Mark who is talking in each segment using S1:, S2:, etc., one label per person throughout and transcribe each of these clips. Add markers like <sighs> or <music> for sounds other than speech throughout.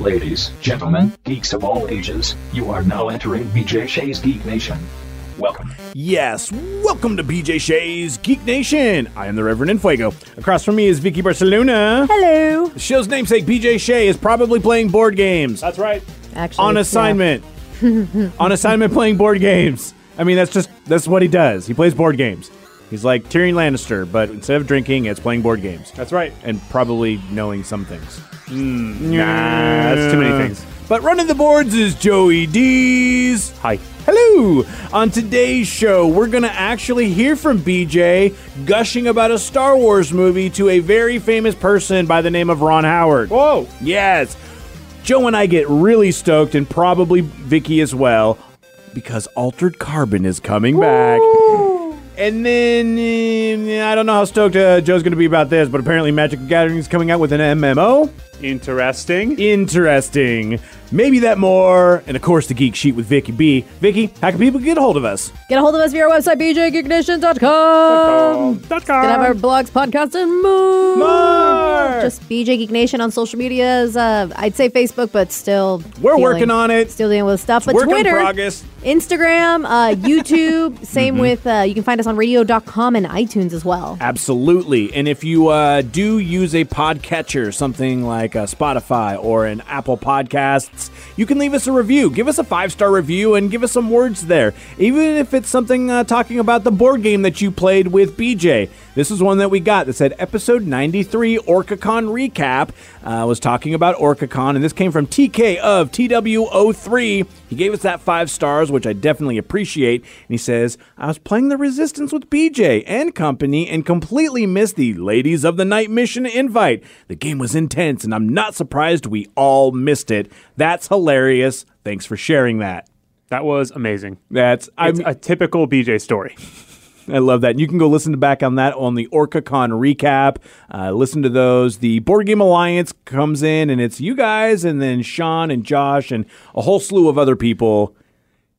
S1: Ladies, gentlemen, geeks of all ages, you are now entering BJ Shea's Geek Nation. Welcome.
S2: Yes, welcome to BJ Shea's Geek Nation. I am the Reverend Infuego. Across from me is Vicky Barcelona.
S3: Hello.
S2: The show's namesake, BJ Shea, is probably playing board games. That's right.
S3: Actually,
S2: On
S3: yeah.
S2: assignment. <laughs> On assignment playing board games. I mean, that's just, that's what he does. He plays board games. He's like Tyrion Lannister, but instead of drinking, it's playing board games. That's right. And probably knowing some things. Hmm. Nah, that's too many things. But running the boards is Joey D's. Hi. Hello. On today's show, we're going to actually hear from BJ gushing about a Star Wars movie to a very famous person by the name of Ron Howard. Whoa. Yes. Joe and I get really stoked, and probably Vicky as well, because Altered Carbon is coming back. And then eh, I don't know how stoked uh, Joe's going to be about this, but apparently Magic the Gathering is coming out with an MMO.
S4: Interesting.
S2: Interesting. Maybe that more, and of course the Geek Sheet with Vicky B. Vicky, how can people get a hold of us?
S3: Get a hold of us via our website, bjgeeknation.com.
S2: Dot
S3: Gonna have our blogs, podcasts, and more.
S2: More.
S3: Just BJ Geek Nation on social medias. Uh, I'd say Facebook, but still.
S2: We're
S3: dealing-
S2: working on it.
S3: Still dealing with stuff. But
S2: Work in
S3: Twitter,
S2: progress.
S3: Instagram, uh, <laughs> YouTube. Same with, uh, you can find us on radio.com and iTunes as well.
S2: Absolutely. And if you uh, do use a podcatcher, something like uh, Spotify or an Apple Podcasts, you can leave us a review. Give us a five star review and give us some words there. Even if it's something uh, talking about the board game that you played with BJ. This is one that we got that said episode 93 OrcaCon recap. Uh, was talking about OrcaCon, and this came from TK of TW03. He gave us that five stars, which I definitely appreciate. And he says, I was playing the Resistance with BJ and company and completely missed the Ladies of the Night mission invite. The game was intense, and I'm not surprised we all missed it. That's hilarious. Thanks for sharing that.
S4: That was amazing.
S2: That's
S4: It's a typical BJ story.
S2: I love that. And you can go listen to back on that on the OrcaCon recap. Uh, listen to those. The Board Game Alliance comes in, and it's you guys, and then Sean and Josh, and a whole slew of other people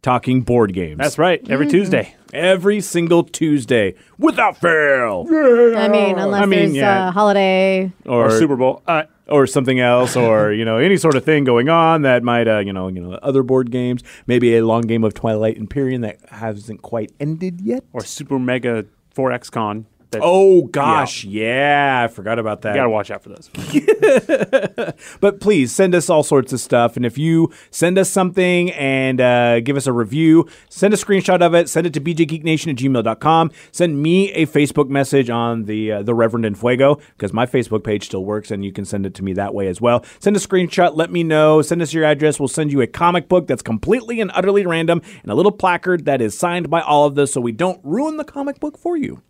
S2: talking board games.
S4: That's right. Every Tuesday.
S2: Every single Tuesday without fail.
S3: I mean, unless
S2: I mean,
S3: there's
S2: yeah.
S3: a holiday.
S2: Or,
S4: Or Super Bowl. Uh,
S2: or something else, or <laughs> you know any sort of thing going on that might, uh, you know, you know, other board games, maybe a long game of Twilight Imperium that hasn't quite ended yet.
S4: or Super Mega 4X Con. That
S2: Oh gosh, yeah, I forgot about that.
S4: You gotta watch out for those. <laughs>
S2: But please send us all sorts of stuff. And if you send us something and uh, give us a review, send a screenshot of it, send it to bjgeeknation at gmail.com. Send me a Facebook message on the uh, the Reverend and Fuego because my Facebook page still works and you can send it to me that way as well. Send a screenshot, let me know, send us your address. We'll send you a comic book that's completely and utterly random and a little placard that is signed by all of us, so we don't ruin the comic book for you.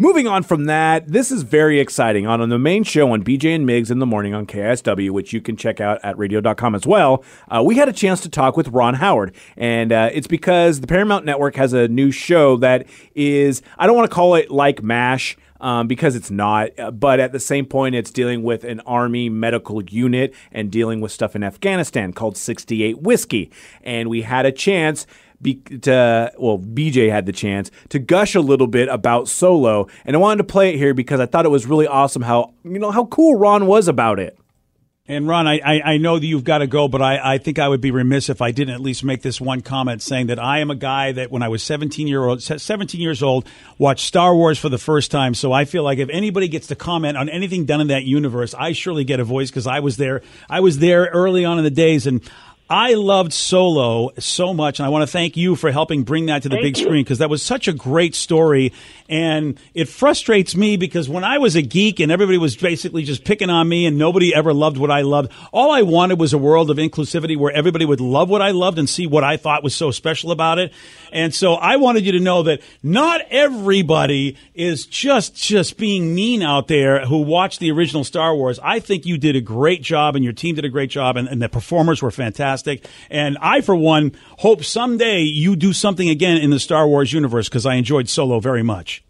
S2: Moving on from that, this is very exciting. On, the main show on BJ and Migs in the morning on KSW, which you can check out at radio.com as well, uh, we had a chance to talk with Ron Howard. And uh, it's because the Paramount Network has a new show that is, I don't want to call it like MASH. Um, because it's not, uh, but at the same point, it's dealing with an army medical unit and dealing with stuff in Afghanistan called 68 Whiskey. And we had a chance be, to well, BJ had the chance to gush a little bit about Solo, and I wanted to play it here because I thought it was really awesome how you know how cool Ron was about it.
S5: And Ron, I, I, know that you've got to go, but I, I think I would be remiss if I didn't at least make this one comment saying that I am a guy that when I was 17 year old, 17 years old, watched Star Wars for the first time. So I feel like if anybody gets to comment on anything done in that universe, I surely get a voice because I was there. I was there early on in the days and I loved Solo so much, and I want to thank you for helping bring that to the
S6: Thank
S5: big
S6: you.
S5: screen because that was such a great story. And it frustrates me because when I was a geek and everybody was basically just picking on me and nobody ever loved what I loved, all I wanted was a world of inclusivity where everybody would love what I loved and see what I thought was so special about it. And so I wanted you to know that not everybody is just just being mean out there who watched the original Star Wars. I think you did a great job and your team did a great job and, and the performers were fantastic. And I, for one, hope someday you do something again in the Star Wars universe because I enjoyed Solo very much.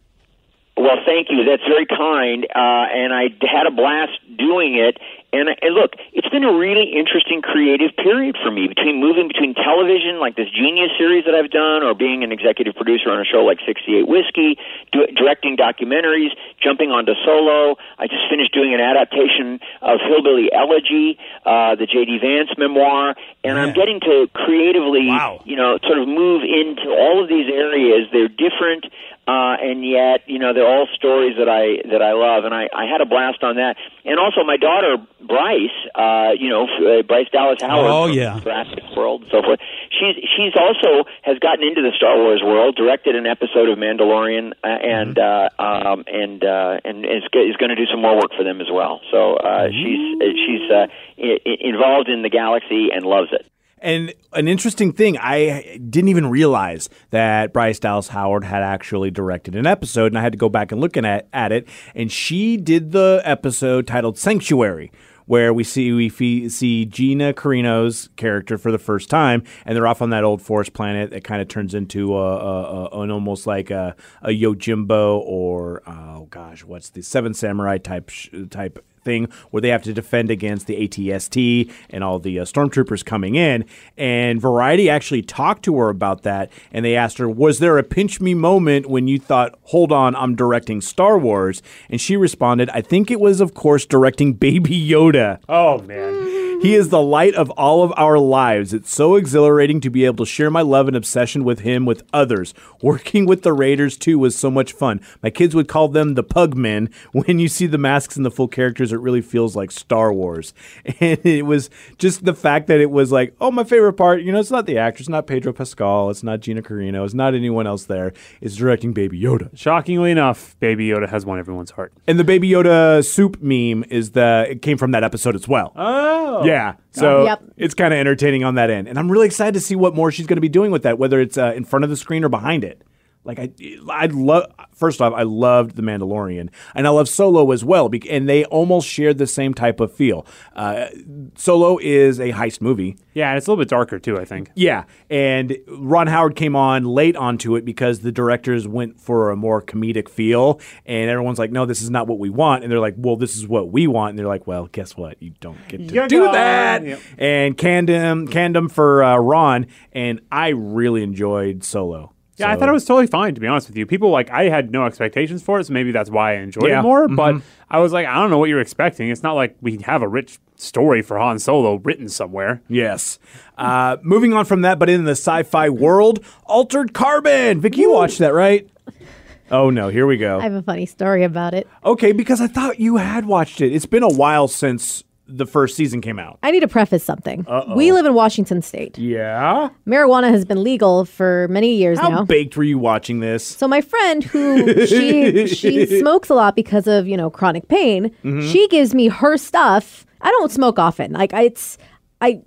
S6: Well, thank you. That's very kind. Uh, and I had a blast doing it. And, and look, it's been a really interesting creative period for me between moving between television, like this Genius series that I've done, or being an executive producer on a show like 68 Whiskey, do, directing documentaries, jumping onto solo. I just finished doing an adaptation of Hillbilly Elegy, uh, the J.D. Vance memoir, and I'm getting to creatively,
S5: Wow.
S6: you know, sort of move into all of these areas. They're different uh, and yet you know they're all stories that I that I love, and I, I had a blast on that. And also my daughter Bryce, uh, you know uh, Bryce Dallas Howard,
S5: Oh, yeah.
S6: Jurassic World, and so forth. She's she's also has gotten into the Star Wars world, directed an episode of Mandalorian, uh, and
S5: Mm-hmm.
S6: uh, um, and uh, and is, is going to do some more work for them as well. So uh,
S5: Mm-hmm.
S6: she's uh, she's uh, I- I- involved in the galaxy and loves it.
S2: And an interesting thing, I didn't even realize that Bryce Dallas Howard had actually directed an episode, and I had to go back and look at, at it. And she did the episode titled Sanctuary, where we see we fe- see Gina Carano's character for the first time, and they're off on that old forest planet that kind of turns into a, a, a, an almost like a, a Yojimbo or oh gosh, what's the Seven Samurai type sh- type thing where they have to defend against the ATST and all the uh, stormtroopers coming in. And Variety actually talked to her about that, and they asked her, "Was there a pinch me moment when you thought, hold on, I'm directing Star Wars?" And she responded, "I think it was, of course, directing <laughs> Baby Yoda."
S4: Oh man.
S2: He is the light of all of our lives. It's so exhilarating to be able to share my love and obsession with him with others. Working with the Raiders too was so much fun. My kids would call them the Pugmen. <laughs> When you see the masks and the full characters, it really feels like Star Wars. <laughs> And it was just the fact that it was like, oh, my favorite part, you know, it's not the actor, it's not Pedro Pascal, it's not Gina Carano, it's not anyone else there. It's directing Baby Yoda.
S4: Shockingly enough, Baby Yoda has won everyone's heart.
S2: And the Baby Yoda soup meme is the it came from that episode as well.
S4: Oh.
S2: Yeah. So
S3: Yep.
S2: it's kind of entertaining on that end. And I'm really excited to see what more she's going to be doing with that, whether it's uh, in front of the screen or behind it. Like I, I love. First off, I loved the Mandalorian, and I love Solo as well. And they almost shared the same type of feel. Uh, Solo is a heist movie,
S4: Yeah, and it's a little bit darker too, I think.
S2: yeah, and Ron Howard came on late onto it because the directors went for a more comedic feel, and everyone's like, "No, this is not what we want," and they're like, "Well, this is what we want," and they're like, "Well, guess what? You don't get to
S4: gotta
S2: do
S4: go.
S2: that."
S4: Yep.
S2: And Candom, Candom for uh, Ron, and I really enjoyed Solo.
S4: Yeah, I thought it was totally fine to be honest with you. People like I had no expectations for it, so maybe that's why I enjoyed
S2: Yeah.
S4: it more. But I was like, I don't know what you're expecting. It's not like we have a rich story for Han Solo written somewhere.
S2: Yes. Uh, moving on from that, but in the sci-fi world, Altered Carbon. Vic, you watched that, right? Oh no, here we go.
S3: I have a funny story about it.
S2: Okay, because I thought you had watched it. It's been a while since the first season came out.
S3: I need to preface something. We live in Washington State.
S2: Yeah.
S3: Marijuana has been legal for many years
S2: How
S3: now.
S2: How baked were you watching this?
S3: So my friend who <laughs> she she smokes a lot because of, you know, chronic pain,
S2: Mm-hmm.
S3: she gives me her stuff. I don't smoke often. Like I it's I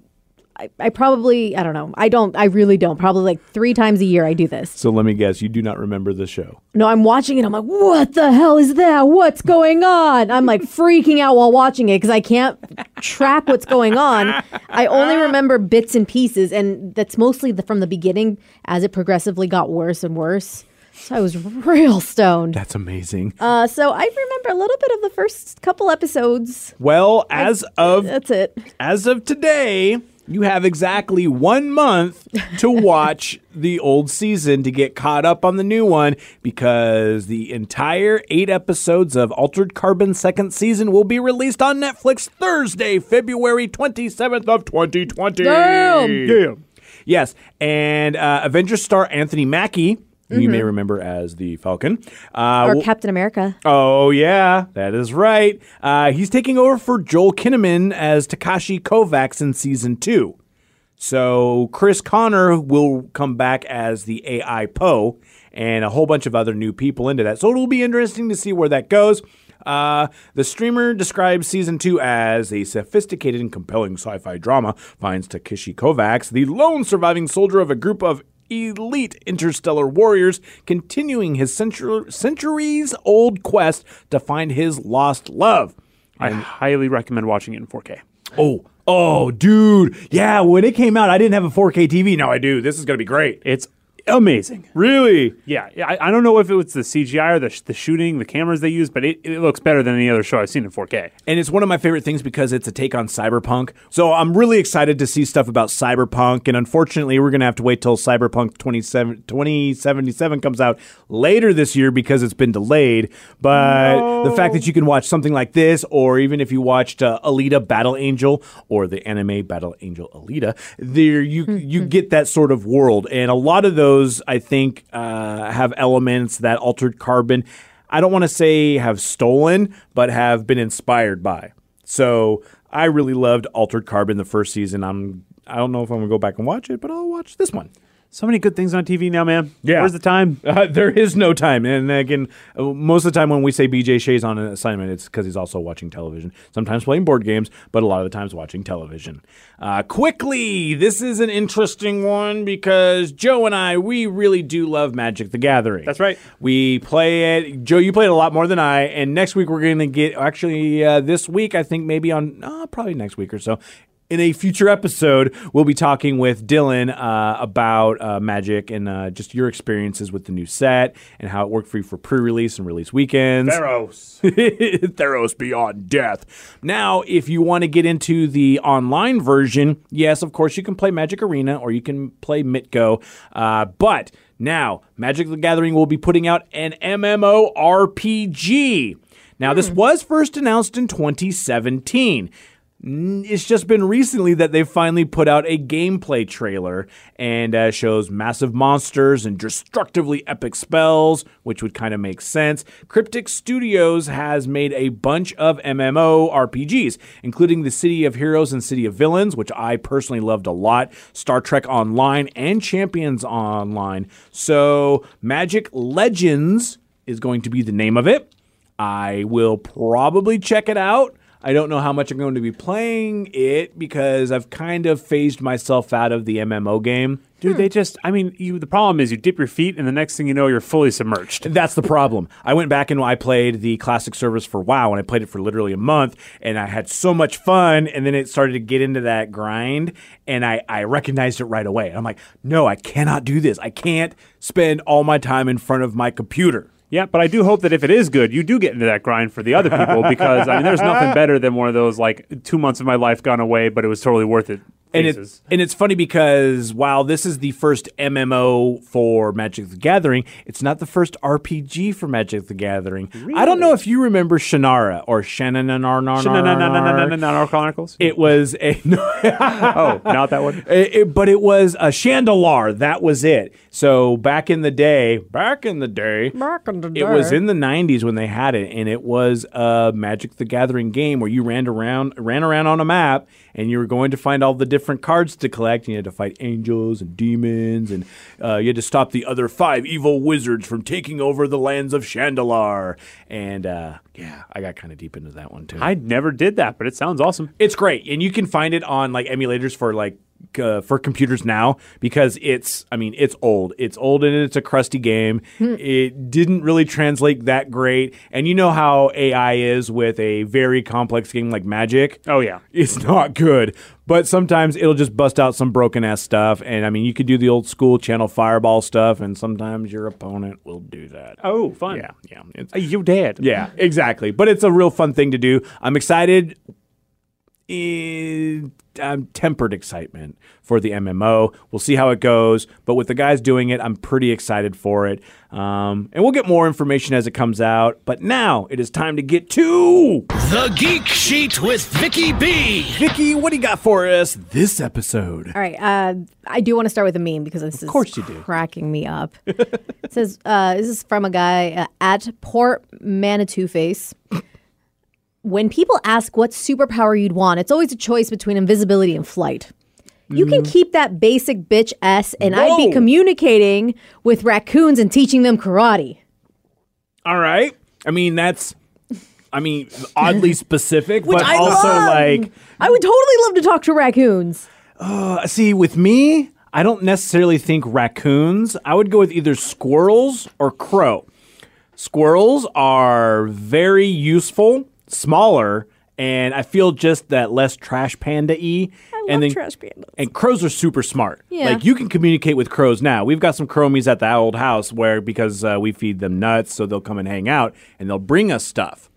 S3: I, I probably I don't know. I don't I really don't. Probably like 3 times a year I do this.
S2: So let me guess, you do not remember the show.
S3: No, I'm watching it. I'm like, "What the hell is that? What's going on?" I'm like freaking out while watching it cuz I can't track what's going on. I only remember bits and pieces and that's mostly the, from the beginning as it progressively got worse and worse. So I was real stoned.
S2: That's amazing.
S3: Uh, so I remember a little bit of the first couple episodes.
S2: well, as of
S3: That's it.
S2: as of today, you have exactly one month to <laughs> watch the old season to get caught up on the new one because the entire eight episodes of Altered Carbon second season will be released on Netflix Thursday, February 27th of 2020.
S3: Damn.
S2: Yeah. Yes, and uh, Avengers star Anthony Mackie, who you may
S3: Mm-hmm.
S2: remember as the Falcon, uh,
S3: Or Captain America.
S2: Oh yeah, that is right. Uh, he's taking over for Joel Kinnaman as Takeshi Kovacs in season two. So Chris Conner will come back as the AI Poe and a whole bunch of other new people into that. So it'll be interesting to see where that goes. Uh, the streamer describes season two as a sophisticated and compelling sci fi drama, finds Takeshi Kovacs, the lone surviving soldier of a group of elite interstellar warriors, continuing his centur- centuries old quest to find his lost love.
S4: I highly recommend watching it in 4K.
S2: Oh, oh, dude. Yeah, when it came out, I didn't have a 4K TV. Now I do. This is going to be great.
S4: It's amazing.
S2: Really?
S4: Yeah, yeah, I, I don't know if it was the CGI or the, sh- the shooting, the cameras they use, but it, it looks better than any other show I've seen in 4K.
S2: And it's one of my favorite things because it's a take on cyberpunk. So I'm really excited to see stuff about cyberpunk. And unfortunately, we're going to have to wait till Cyberpunk 27, 2077 comes out later this year because it's been delayed. But the fact that you can watch something like this, or even if you watched uh, Alita Battle Angel or the anime Battle Angel Alita, there you you get that sort of world. And a lot of those, I think, uh, have elements that Altered Carbon. I don't want to say have stolen, but have been inspired by. So I really loved Altered Carbon the first season. I'm I don't know if I'm gonna go back and watch it, but I'll watch this one.
S4: So many good things on TV now, man.
S2: Yeah.
S4: Where's the time? <laughs>
S2: Uh, there is no time, and again, most of the time when we say BJ Shea's on an assignment, it's because he's also watching television. Sometimes playing board games, but a lot of the times watching television. Uh, quickly, this is an interesting one because Joe and I we really do love Magic: The Gathering.
S4: That's right.
S2: We play it. Joe, you played a lot more than I, and next week we're going to get actually uh, this week I think maybe on uh, probably next week or so. In a future episode, we'll be talking with Dylan uh, about uh, Magic and uh, just your experiences with the new set and how it worked for you for pre-release and release weekends.
S4: Theros. <laughs>
S2: Theros Beyond Death. Now, if you want to get into the online version, yes, of course, you can play Magic Arena or you can play Mitgo. Uh, but now, Magic the Gathering will be putting out an MMO RPG. Now, this was first announced in 2017. It's just been recently that they've finally put out a gameplay trailer and uh, shows massive monsters and destructively epic spells, which would kind of make sense. Cryptic Studios has made a bunch of MMO RPGs, including the City of Heroes and City of Villains, which I personally loved a lot, Star Trek Online, and Champions Online. So, Magic Legends is going to be the name of it. I will probably check it out. I don't know how much I'm going to be playing it because I've kind of phased myself out of the MMO game.
S4: Dude, hmm. they just, I mean, you. the problem is you dip your feet, and the next thing you know, you're fully submerged.
S2: That's the problem. I went back and I played the classic service for WoW, and I played it for literally a month, and I had so much fun. And then it started to get into that grind, and I, I recognized it right away. I'm like, no, I cannot do this. I can't spend all my time in front of my computer.
S4: Yeah, but I do hope that if it is good, you do get into that grind for the other people because, I mean, there's nothing <laughs> better than one of those, like, two months of my life gone away, but it was totally worth it.
S2: And it, and it's funny because while this is the first MMO for Magic the Gathering, it's not the first RPG for Magic the Gathering. I don't know if you remember Shannara or Shannon
S4: Chronicles?
S2: It was a <laughs>
S4: oh, not that one?
S2: but it was a Shandalar. That was it. So back in the day, back in the day,
S3: Back in the day,
S2: it was in the '90s when they had it, and it was a Magic the Gathering game where you ran around, ran around on a map, and you were going to find all the different cards to collect. And you had to fight angels and demons, and uh, you had to stop the other five evil wizards from taking over the lands of Shandalar. And uh, yeah, I got kind of deep into that one too.
S4: I never did that, but it sounds awesome.
S2: It's great, and you can find it on like emulators for like uh, for computers now because it's I mean it's old. It's old and it's a crusty game. it didn't really translate that great, and you know how AI is with a very complex game like Magic.
S4: Oh, yeah.
S2: It's not good, but sometimes it'll just bust out some broken ass stuff, and I mean you could do the old school channel fireball stuff, and sometimes your opponent will do that.
S4: Oh, fun.
S2: Yeah, yeah. It's,
S4: You did.
S2: yeah, exactly. But it's a real fun thing to do. I'm excited. Eh, I'm tempered excitement for the MMO. We'll see how it goes. But with the guys doing it, I'm pretty excited for it. Um, and we'll get more information as it comes out. But now it is time to get to
S7: The Geek Sheet with Vicky B.
S2: Vicky. What do you got for us this episode?
S3: All right. Uh, I do want to start with a meme because this is
S2: course you do.
S3: cracking me up. <laughs> it says, uh, this is from a guy uh, at Port Manitou Face. When people ask what superpower you'd want, it's always a choice between invisibility and flight. You can keep that basic bitch S, and I'd be
S2: Mm-hmm.
S3: Communicating with raccoons and teaching them karate.
S2: All right. I mean, that's, I mean, oddly <laughs> specific, but
S3: I
S2: also
S3: love.
S2: like,
S3: I would totally love to talk to raccoons.
S2: uh, see, with me, I don't necessarily think raccoons. I would go with either squirrels or crow. Squirrels are very useful, smaller, and I feel just that less trash panda y. and
S3: love trash pandas.
S2: And crows are super smart.
S3: Yeah.
S2: Like you can communicate with crows now. We've got some cromies at the old house where because uh, we feed them nuts, so they'll come and hang out and they'll bring us stuff.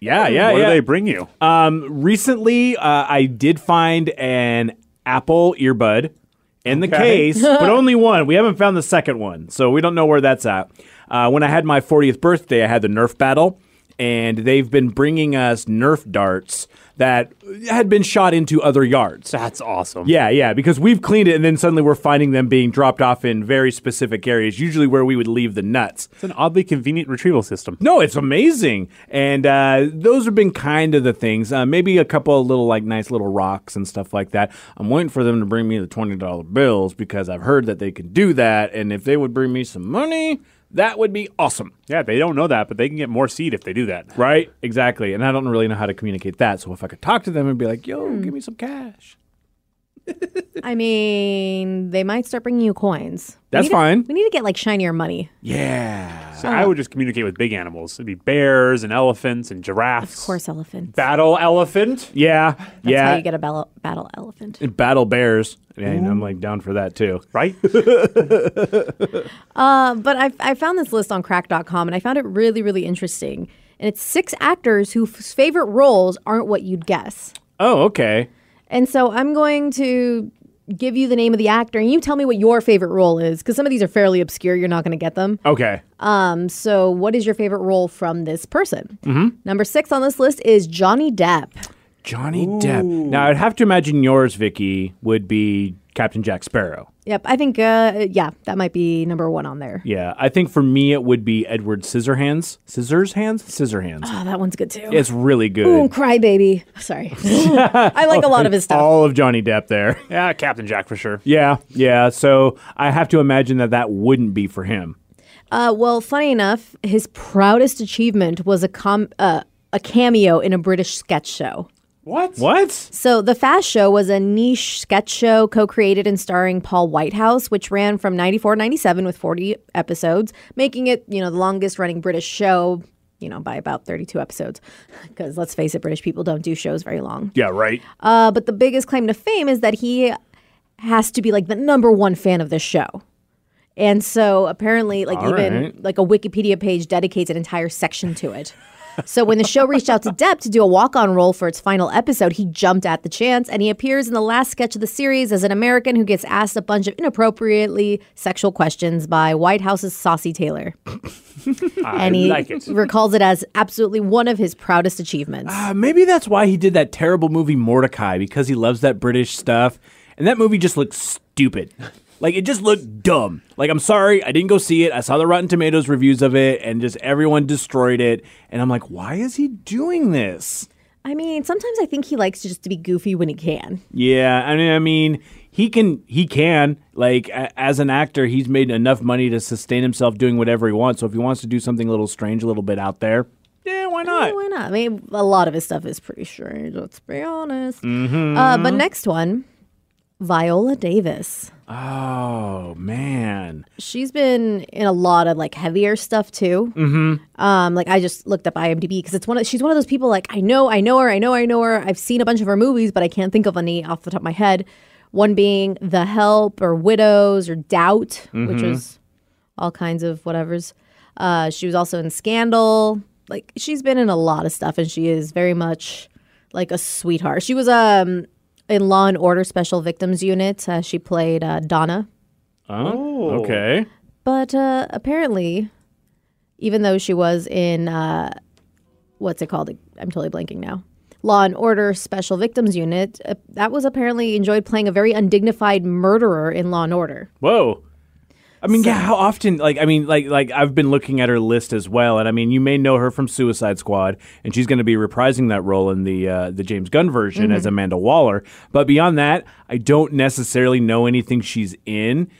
S2: Yeah, yeah,
S4: what
S2: yeah.
S4: do they bring you?
S2: Um, recently, uh, I did find an Apple earbud in the
S4: Okay.
S2: case, <laughs> but only one. We haven't found the second one, so we don't know where that's at. Uh, when I had my 40th birthday, I had the Nerf battle, and they've been bringing us Nerf darts that had been shot into other yards.
S4: That's awesome.
S2: Yeah, yeah, because we've cleaned it, and then suddenly we're finding them being dropped off in very specific areas, usually where we would leave the nuts.
S4: It's an oddly convenient retrieval system.
S2: No, it's amazing, and uh, those have been kind of the things. Uh, maybe a couple of little like nice little rocks and stuff like that. I'm waiting for them to bring me the twenty dollar bills because I've heard that they can do that, and if they would bring me some money, that would be awesome.
S4: Yeah, they don't know that, but they can get more seed if they do that.
S2: Right? Exactly. And I don't really know how to communicate that. So if I could talk to them and be like, "Yo,
S3: Hmm.
S2: give me some cash,"
S3: I mean, they might start bringing you coins. We
S2: That's
S3: to-
S2: fine.
S3: we need to get like shinier money.
S2: yeah.
S4: So I would just communicate with big animals. It'd be bears and elephants and giraffes.
S3: Of course, elephants.
S4: Battle elephant.
S2: Yeah,
S3: That's
S2: yeah.
S3: how you get a battle, battle elephant.
S2: Battle bears. Yeah, and I'm like down for that too.
S4: Right? <laughs>
S3: Uh, but I, I found this list on crack.com and I found it really, really interesting. And it's six actors whose favorite roles aren't what you'd guess.
S2: Oh, okay.
S3: And so I'm going to give you the name of the actor and you tell me what your favorite role is because some of these are fairly obscure. You're not going to get them.
S2: Okay.
S3: Um, so what is your favorite role from this person? Mm-hmm. Number six on this list is Johnny Depp.
S2: Johnny Depp. Now, I'd have to imagine yours, Vicky, would be Captain Jack Sparrow.
S3: Yep, I think uh, yeah, that might be number one on there.
S2: Yeah, I think for me it would be Edward Scissorhands. Scissors hands? Scissorhands.
S3: Oh, that one's good too.
S2: It's really good.
S3: Ooh, crybaby. Sorry, <laughs> I like a lot of his stuff.
S2: All of Johnny Depp there. <laughs>
S4: yeah, Captain Jack for sure.
S2: Yeah, yeah. So I have to imagine that that wouldn't be for him.
S3: Uh, well, funny enough, his proudest achievement was a com- uh, a cameo in a British sketch show.
S4: What?
S2: What?
S3: So, The Fast Show was a niche sketch show co created and starring Paul Whitehouse, which ran from 94 to 97 with 40 episodes, making it, you know, the longest running British show, you know, by about 32 episodes. <laughs> Because let's face it, British people don't do shows very long.
S2: Yeah, right.
S3: Uh, but the biggest claim to fame is that he has to be like the number one fan of this show. And so apparently, like
S2: All
S3: even
S2: right.
S3: like a Wikipedia page dedicates an entire section to it. <laughs> So when the show reached out to Depp to do a walk-on role for its final episode, he jumped at the chance, and he appears in the last sketch of the series as an American who gets asked a bunch of inappropriately sexual questions by Whitehouse's Saucy Taylor, and he
S4: like it.
S3: recalls it as absolutely one of his proudest achievements.
S2: Uh, maybe that's why he did that terrible movie Mortdecai because he loves that British stuff, and that movie just looked stupid. Like it just looked dumb. Like I'm sorry, I didn't go see it. I saw the Rotten Tomatoes reviews of it, and just everyone destroyed it. And I'm like, why is he doing this?
S3: I mean, sometimes I think he likes just to be goofy when he can.
S2: Yeah, I mean, I mean, he can, he can. Like a- as an actor, he's made enough money to sustain himself doing whatever he wants. So if he wants to do something a little strange, a little bit out there, yeah, why not?
S3: Eh, why not? I mean, a lot of his stuff is pretty strange. Let's be honest. Uh, but next one, Viola Davis.
S2: Oh man,
S3: She's been in a lot of like heavier stuff too. Mm-hmm. Um, like I just looked up IMDb because it's one of she's one of those people like I know I know her I know I know her I've seen a bunch of her movies but I can't think of any off the top of my head. One being The Help or Widows or Doubt, which is all kinds of whatevers. Uh, she was also in Scandal. Like she's been in a lot of stuff, and she is very much like a sweetheart. She was um in Law and Order Special Victims Unit. Uh, she played uh, Donna.
S2: oh, okay.
S3: But uh, apparently, even though she was in uh, what's it called? I'm totally blanking now. Law and Order Special Victims Unit. Uh, that was apparently enjoyed playing a very undignified murderer in Law and Order.
S2: Whoa. I mean, yeah. How often? Like, I mean, like, like I've been looking at her list as well, and I mean, you may know her from Suicide Squad, and she's going to be reprising that role in the uh, the James Gunn version as Amanda Waller. But beyond that, I don't necessarily know anything she's in.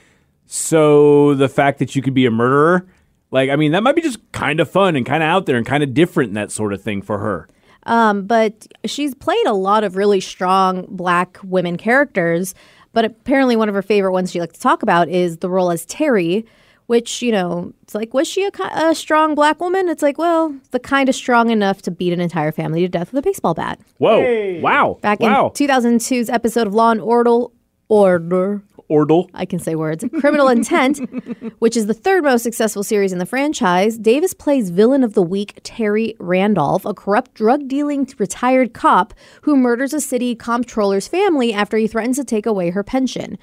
S2: So the fact that you could be a murderer, like, I mean, that might be just kind of fun and kind of out there and kind of different and that sort of thing for her.
S3: Um, but she's played a lot of really strong black women characters. But apparently, one of her favorite ones she likes to talk about is the role as Terry, which, you know, it's like, was she a, a strong black woman? It's like, well, the kind of strong enough to beat an entire family to death with a baseball bat.
S2: Whoa! Wow!
S3: Back
S2: wow!
S3: in 2002's episode of Law and Order, Order,
S2: Ordle.
S3: I can say words. Criminal Intent, <laughs> which is the third most successful series in the franchise. Davis plays villain of the week Terry Randolph, a corrupt drug dealing retired cop who murders a city comptroller's family after he threatens to take away her pension.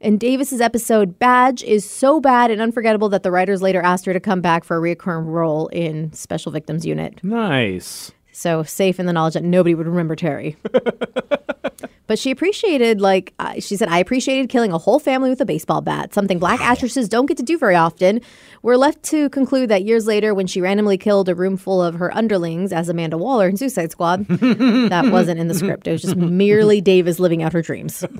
S3: In Davis's episode, Badge is so bad and unforgettable that the writers later asked her to come back for a recurring role in Special Victims Unit.
S2: Nice.
S3: So safe in the knowledge that nobody would remember Terry. <laughs> but she appreciated, like, uh, she said, I appreciated killing a whole family with a baseball bat, something black actresses don't get to do very often. We're left to conclude that years later, when she randomly killed a room full of her underlings as Amanda Waller in Suicide Squad, <laughs> that wasn't in the script. It was just merely Davis living out her dreams. <laughs>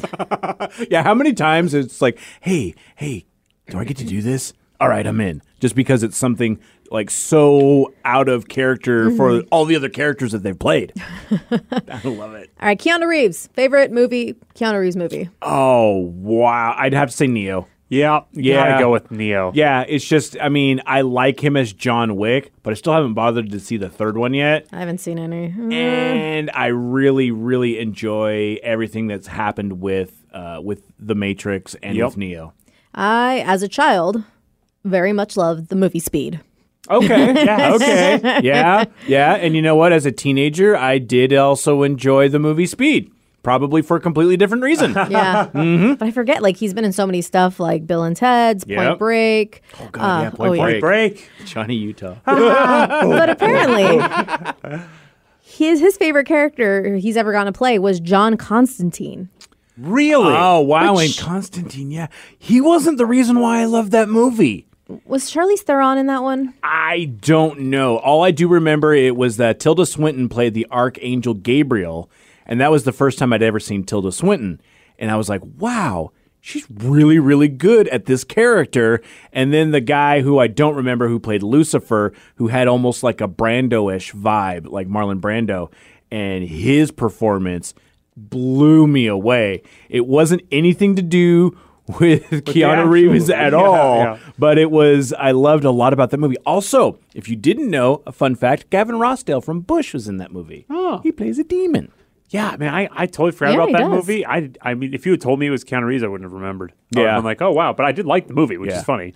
S2: Yeah, how many times it's like, hey, hey, do I get to do this? All right, I'm in. Just because it's something like so out of character for all the other characters that they've played. <laughs> I love it.
S3: All right, Keanu Reeves, favorite movie, Keanu Reeves movie.
S2: Oh, wow. I'd have to say Neo.
S4: Yeah,
S2: Yeah.
S4: Gotta go with Neo.
S2: Yeah, it's just, I mean, I like him as John Wick, but I still haven't bothered to see the third one yet.
S3: I haven't seen any.
S2: And I really, really enjoy everything that's happened with uh, with The Matrix and
S4: Yep.
S2: with Neo.
S3: I, as a child, very much loved the movie Speed.
S2: Okay. <laughs> yeah. Okay. Yeah. Yeah. And you know what? As a teenager, I did also enjoy the movie Speed, probably for a completely different reason. <laughs>
S3: Yeah. But I forget, like, he's been in so many stuff like Bill and Ted's, Point
S2: Yep.
S3: Break.
S2: oh God, yeah.
S3: Uh,
S2: Point
S3: oh, yeah.
S2: Break.
S4: Break.
S2: Johnny Utah. <laughs>
S3: But apparently, his, his favorite character he's ever gone to play was John Constantine.
S4: Really?
S2: Oh wow!
S3: Which-
S2: and Constantine, yeah, he wasn't the reason why I loved that movie.
S3: Was Charlize Theron in that one?
S2: I don't know. All I do remember it was that Tilda Swinton played the Archangel Gabriel, and that was the first time I'd ever seen Tilda Swinton, and I was like, wow. She's really, really good at this character. And then the guy who I don't remember who played Lucifer, who had almost like a Brando ish vibe, like Marlon Brando, and his performance blew me away. It wasn't anything to do with, Keanu
S4: actual-
S2: Reeves at
S4: yeah,
S2: all,
S4: yeah.
S2: but it was I loved a lot about that movie. Also, if you didn't know, a fun fact: Gavin Rossdale from Bush was in that movie.
S4: Oh.
S2: He plays a demon.
S4: Yeah, man, I, I totally forgot
S3: Yeah,
S4: about that
S3: does.
S4: movie. I, I mean, if you had told me it was Keanu Reeves, I wouldn't have remembered. I
S2: Yeah.
S4: I'm like, oh wow, but I did like the movie, which
S2: Yeah.
S4: is funny.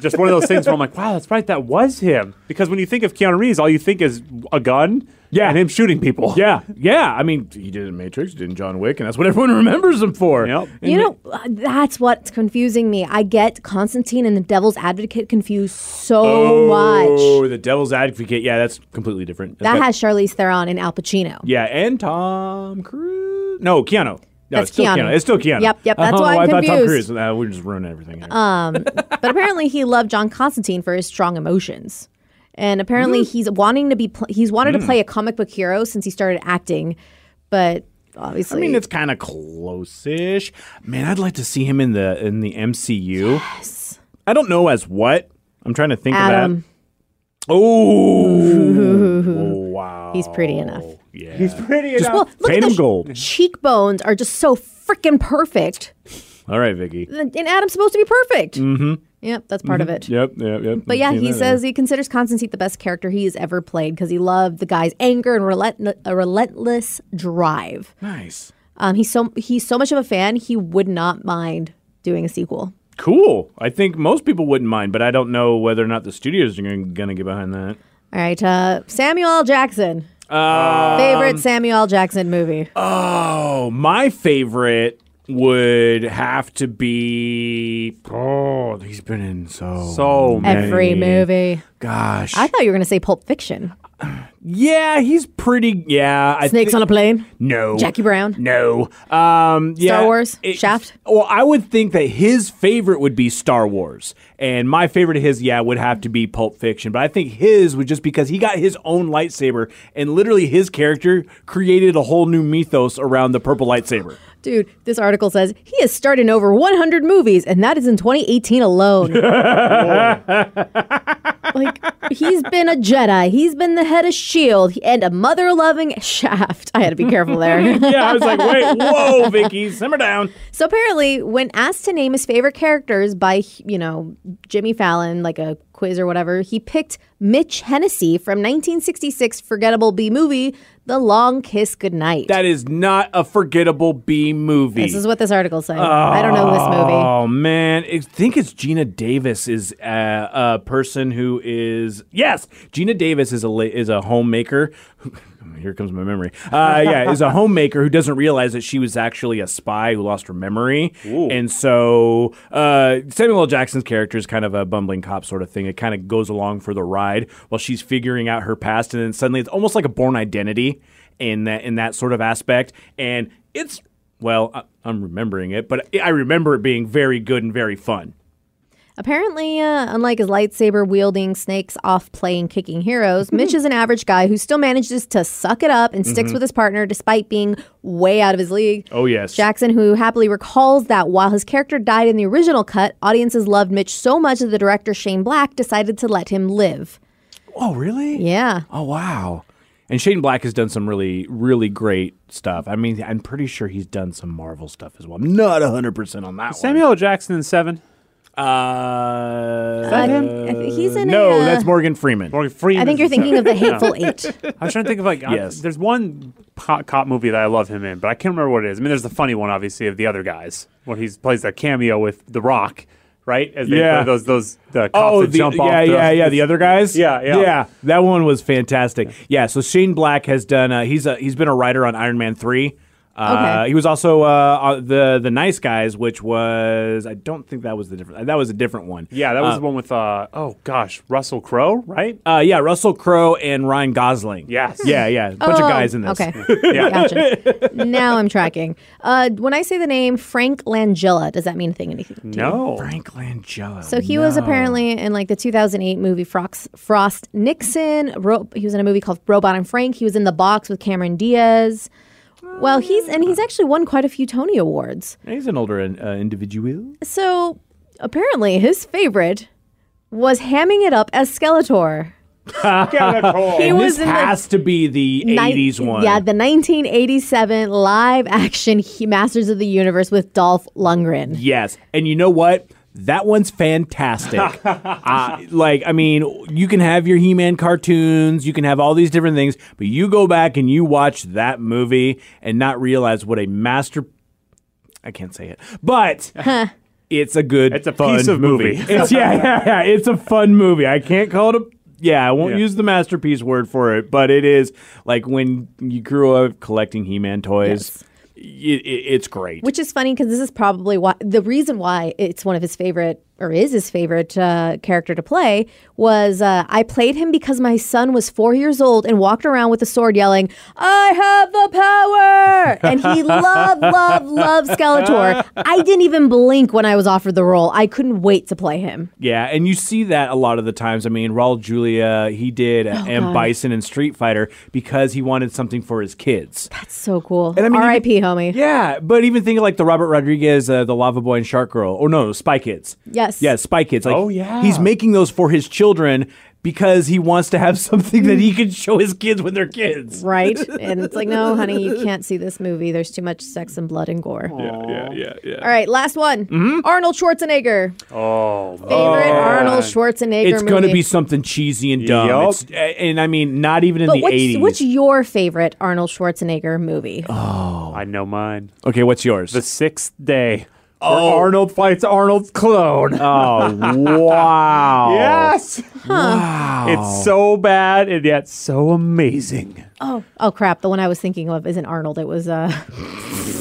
S4: Just one of those things where I'm like, wow, that's right, that was him. Because when you think of Keanu Reeves, all you think is a gun,
S2: Yeah.
S4: and him shooting people.
S2: Yeah, yeah. I mean, he did in Matrix, did in John Wick, and that's what everyone <laughs> remembers him for.
S4: Yep.
S2: And
S3: You know, uh, that's what's confusing me. I get Constantine and the Devil's Advocate confused so
S2: Oh,
S3: much.
S2: Oh, the Devil's Advocate. Yeah, that's completely different.
S3: That
S2: But-
S3: has Charlize Theron and Al Pacino.
S2: yeah, and Tom Cruise. No, Keanu. No,
S3: That's
S2: it's still
S3: Keanu.
S2: Keanu. It's still Keanu.
S3: Yep, yep, that's
S2: oh,
S3: why I'm
S2: I thought Tom
S3: confused.
S2: Cruise. Uh, we're just ruining everything. here. <laughs>
S3: But apparently, he loved John Constantine for his strong emotions. And apparently,
S2: Mm.
S3: he's wanting to be. Pl- he's wanted to play a comic book hero since he started acting, but obviously.
S2: I mean, it's kind of close-ish. Man, I'd like to see him in the in the MCU. Yes. I don't know as what. I'm trying to think of that. Oh, <laughs> wow.
S3: He's pretty enough.
S2: Yeah.
S4: He's pretty enough.
S3: Well, look
S2: Paint
S3: at
S2: him
S3: the
S2: gold.
S3: cheekbones are just so freaking perfect.
S2: All right, Vicky.
S3: And Adam's supposed to be perfect. Mm-hmm. Yep, that's part of it.
S2: Yep, yep, yep.
S3: But yeah, he
S2: that,
S3: says he considers Constantine the best character he has ever played because he loved the guy's anger and relent- a relentless drive.
S2: Nice.
S3: Um, he's so he's so much of a fan he would not mind doing a sequel.
S2: Cool. I think most people wouldn't mind, but I don't know whether or not the studios are going to get behind that.
S3: All right, uh, Samuel L. Jackson.
S2: Um,
S3: Favorite Samuel Jackson movie?
S2: Oh, my favorite would have to be. Oh, he's been in so
S4: So
S2: many.
S3: Every movie.
S2: Gosh,
S3: I thought you were going to say Pulp Fiction. <sighs> <laughs>
S2: Yeah, he's pretty. Yeah, I
S3: Snakes
S2: thi-
S3: on a plane.
S2: No,
S3: Jackie Brown.
S2: No. Um, yeah,
S3: Star Wars? Shaft?
S2: Well, I would think that his favorite would be Star Wars, and my favorite of his, yeah, would have to be Pulp Fiction. But I think his was just because he got his own lightsaber, and literally his character created a whole new mythos around the purple lightsaber.
S3: Dude, this article says he has starred in over 100 movies, and that is in 2018 alone. <laughs> like, he's been a Jedi, he's been the head of S.H.I.E.L.D., and a mother loving Shaft. I had to be careful there. <laughs>
S2: Yeah, I was like, wait, whoa, Vicky, simmer down.
S3: So apparently, when asked to name his favorite characters by, you know, Jimmy Fallon, like a quiz or whatever, he picked Mitch Hennessy from 1966 forgettable B movie, The Long Kiss Goodnight.
S2: That is not a forgettable B movie.
S3: this is what this article's saying. I don't know this movie.
S2: Oh man, I think it's Geena Davis is a, a person who is yes, Geena Davis is a is a homemaker. <laughs> Here comes my memory. Uh, yeah, is a homemaker who doesn't realize that she was actually a spy who lost her memory, and so uh, Samuel L. Jackson's character is kind of a bumbling cop sort of thing. It kind of goes along for the ride while she's figuring out her past, and then suddenly it's almost like a Bourne identity in that in that sort of aspect, and it's well, I- I'm remembering it, but I remember it being very good and very fun.
S3: Apparently, uh, unlike his lightsaber wielding, snakes off playing kicking heroes, <laughs> Mitch is an average guy who still manages to suck it up and sticks with his partner despite being way out of his league.
S2: Mm-hmm. Oh, yes.
S3: Jackson, who happily recalls that while his character died in the original cut, audiences loved Mitch so much that the director Shane Black decided to let him live.
S2: Oh, really?
S3: Yeah.
S2: Oh, wow. And Shane Black has done some really, really great stuff. I mean, I'm pretty sure he's done some Marvel stuff as well. I'm not 100% on that
S4: Samuel L. Jackson in Seven.
S2: One. Uh,
S3: I think he's in
S2: no,
S3: a, uh,
S2: that's Morgan Freeman.
S4: Morgan Freeman.
S3: I think you're thinking of the <laughs> Hateful Eight.
S4: I was trying to think of like I-
S2: Yes.
S4: there's one cop, cop movie that I love him in, but I can't remember what it is. I mean, there's the funny one, obviously, of the other guys when he plays that cameo with The Rock, right? As they
S2: Yeah.
S4: those those the cops
S2: Oh,
S4: that
S2: the,
S4: jump off.
S2: yeah,
S4: the-
S2: yeah, yeah. The other guys.
S4: Yeah, yeah.
S2: yeah. That one was fantastic. Yeah. So Shane Black has done. Uh, he's a, he's been a writer on Iron Man three. Uh,
S3: Okay.
S2: He was also uh, uh, the the Nice Guys, which was I don't think that was the different. That was a different one.
S4: Yeah, that was
S2: Uh,
S4: the one with uh oh gosh, Russell Crowe, right?
S2: Uh, yeah, Russell Crowe and Ryan Gosling.
S4: Yes.
S2: Yeah, yeah. A bunch of
S3: Oh,
S2: guys in this.
S3: Okay. <laughs>
S4: Yeah.
S3: Gotcha. now I'm tracking. Uh, when I say the name Frank Langella, does that mean a thing? Anything? to you?
S4: No.
S2: Frank Langella.
S3: So he was apparently in like the 2008 movie Frost, Frost Nixon. Ro- he was in a movie called Robot and Frank. He was in The Box with Cameron Diaz. Well, he's and he's actually won quite a few Tony Awards.
S2: He's an older uh, individual.
S3: So apparently his favorite was hamming it up as Skeletor. <laughs> He
S2: And
S3: was
S2: this
S3: in the
S2: has to be the
S3: Nin-
S2: 80s one.
S3: Yeah, the 1987 live action He- Masters of the Universe with Dolph Lundgren.
S2: Yes. And you know what? That one's fantastic. <laughs> uh, like, I mean, you can have your He Man cartoons, you can have all these different things, but you go back and you watch that movie and not realize what a master. I can't say it, but. It's a good.
S4: It's a
S2: fun
S4: piece of movie. <laughs>
S2: it's yeah, yeah, yeah. It's a fun movie. I can't call it a. Yeah, I won't
S4: Yeah.
S2: use the masterpiece word for it, but it is like when you grew up collecting He-Man toys. It, it, it's great.
S3: Which is funny because this is probably why the reason why it's one of his favorite or is his favorite uh, character to play was uh, I played him because my son was four years old and walked around with a sword yelling, "I have the power!" <laughs> and he loved, loved, loved Skeletor. I didn't even blink when I was offered the role. I couldn't wait to play him.
S2: Yeah, and you see that a lot of the times. I mean, Raul Julia, he did uh, M.
S3: Oh, God.
S2: Bison and Street Fighter because he wanted something for his kids.
S3: That's so cool.
S2: And I mean,
S3: R.I.P.
S2: even-
S3: homie.
S2: Yeah, but even think of like the Robert Rodriguez, uh, the Lava Boy and Shark Girl. Oh no, Spy Kids.
S3: Yes.
S2: Yeah, Spy Kids. Like,
S4: Oh, yeah.
S2: He's making those for his children because he wants to have <laughs> something that he can show his kids when they're kids.
S3: Right? <laughs> And it's like, no, honey, you can't see this movie. There's too much sex and blood and gore.
S2: Yeah, yeah, yeah.
S3: All right, last one.
S2: Mm-hmm.
S3: Arnold Schwarzenegger.
S4: Oh,
S3: Favorite Arnold Schwarzenegger
S2: It's going to be something cheesy and dumb.
S4: Yup.
S2: It's, uh, and I mean, not even in
S3: But
S2: the
S3: what's,
S2: 80s.
S3: what's your favorite Arnold Schwarzenegger movie?
S4: Oh, I know mine.
S2: okay, what's yours?
S4: The Sixth Day. Oh, Arnold fights Arnold's clone.
S2: oh, <laughs> wow.
S4: yes.
S2: Wow.
S4: It's so bad and yet so amazing.
S3: Oh, oh crap! The one I was thinking of isn't Arnold. It was uh,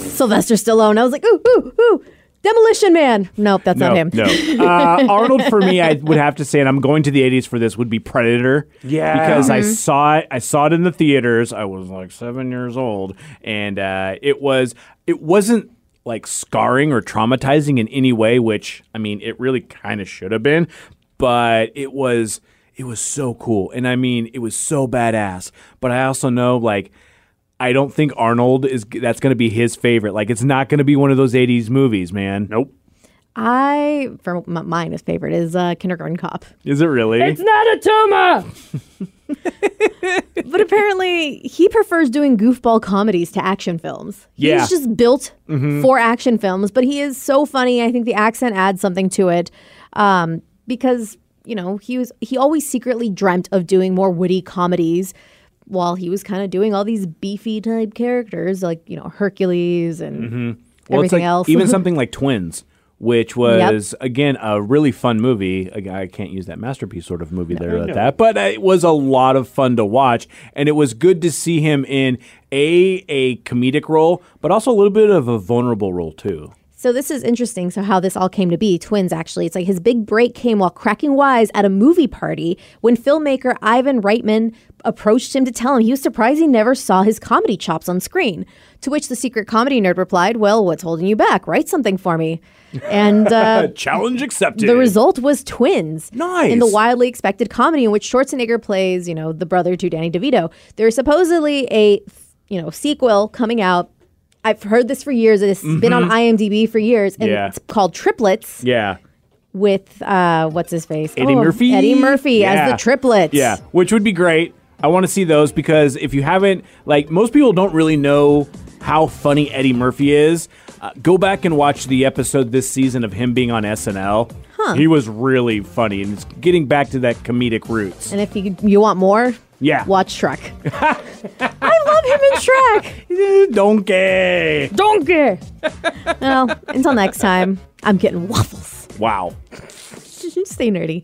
S3: Sylvester Stallone. I was like, ooh, ooh, ooh. Demolition Man. Nope, that's
S2: no,
S3: not him.
S2: no. <laughs> Uh, Arnold for me, I would have to say, and I'm going to the 80s for this, would be Predator.
S4: Yeah.
S2: because I
S3: Mm-hmm.
S2: saw it. I saw it in the theaters. I was like seven years old, and uh, it was. It wasn't like scarring or traumatizing in any way, which I mean, it really kind of should have been, but it was. It was so cool, and I mean, it was so badass. But I also know, like. I don't think Arnold is that's going to be his favorite. Like it's not going to be one of those 80s movies, man.
S4: Nope.
S3: I, for m- mine, his favorite is uh, Kindergarten Cop.
S2: Is it really?
S3: It's not a tumor. <laughs> but apparently, he prefers doing goofball comedies to action films.
S2: Yeah. Mm-hmm.
S3: He's just built for action films, but he is so funny. I think the accent adds something to it um, because you know he was he always secretly dreamt of doing more witty comedies. While he was kind of doing all these beefy type characters like you know Hercules and
S2: Well, it's
S3: everything
S2: like
S3: else,
S2: even <laughs> something like Twins, which was again a really fun movie. I can't use that masterpiece sort of movie there at that, but it was a lot of fun to watch, and it was good to see him in a a comedic role, but also a little bit of a vulnerable role too.
S3: So this is interesting. So how this all came to be, twins actually. It's like his big break came while cracking wise at a movie party when filmmaker Ivan Reitman approached him to tell him he was surprised he never saw his comedy chops on screen. To which the secret comedy nerd replied, "Well, what's holding you back? Write something for me." And <laughs> uh,
S2: Challenge accepted.
S3: the result was Twins.
S2: Nice.
S3: In the wildly expected comedy in which Schwarzenegger plays, you know, the brother to Danny DeVito. There's supposedly a, you know, sequel coming out. I've heard this for years. It's been on IMDb for years, and
S2: Mm-hmm. Yeah.
S3: it's called Triplets
S2: yeah.
S3: with uh, what's his face?
S2: Eddie
S3: Oh,
S2: Murphy.
S3: Eddie Murphy
S2: Yeah.
S3: as the triplets.
S2: Yeah, which would be great. I want to see those because if you haven't, like, most people don't really know how funny Eddie Murphy is. Uh, go back and watch the episode this season of him being on SNL. Huh. He was really funny and it's getting back to that comedic roots.
S3: And if you you want more,
S2: Yeah.
S3: watch Shrek. <laughs> I love him in Shrek.
S2: Donkey.
S3: Donkey. well, until next time, I'm getting waffles.
S2: Wow. <laughs>
S3: Stay nerdy.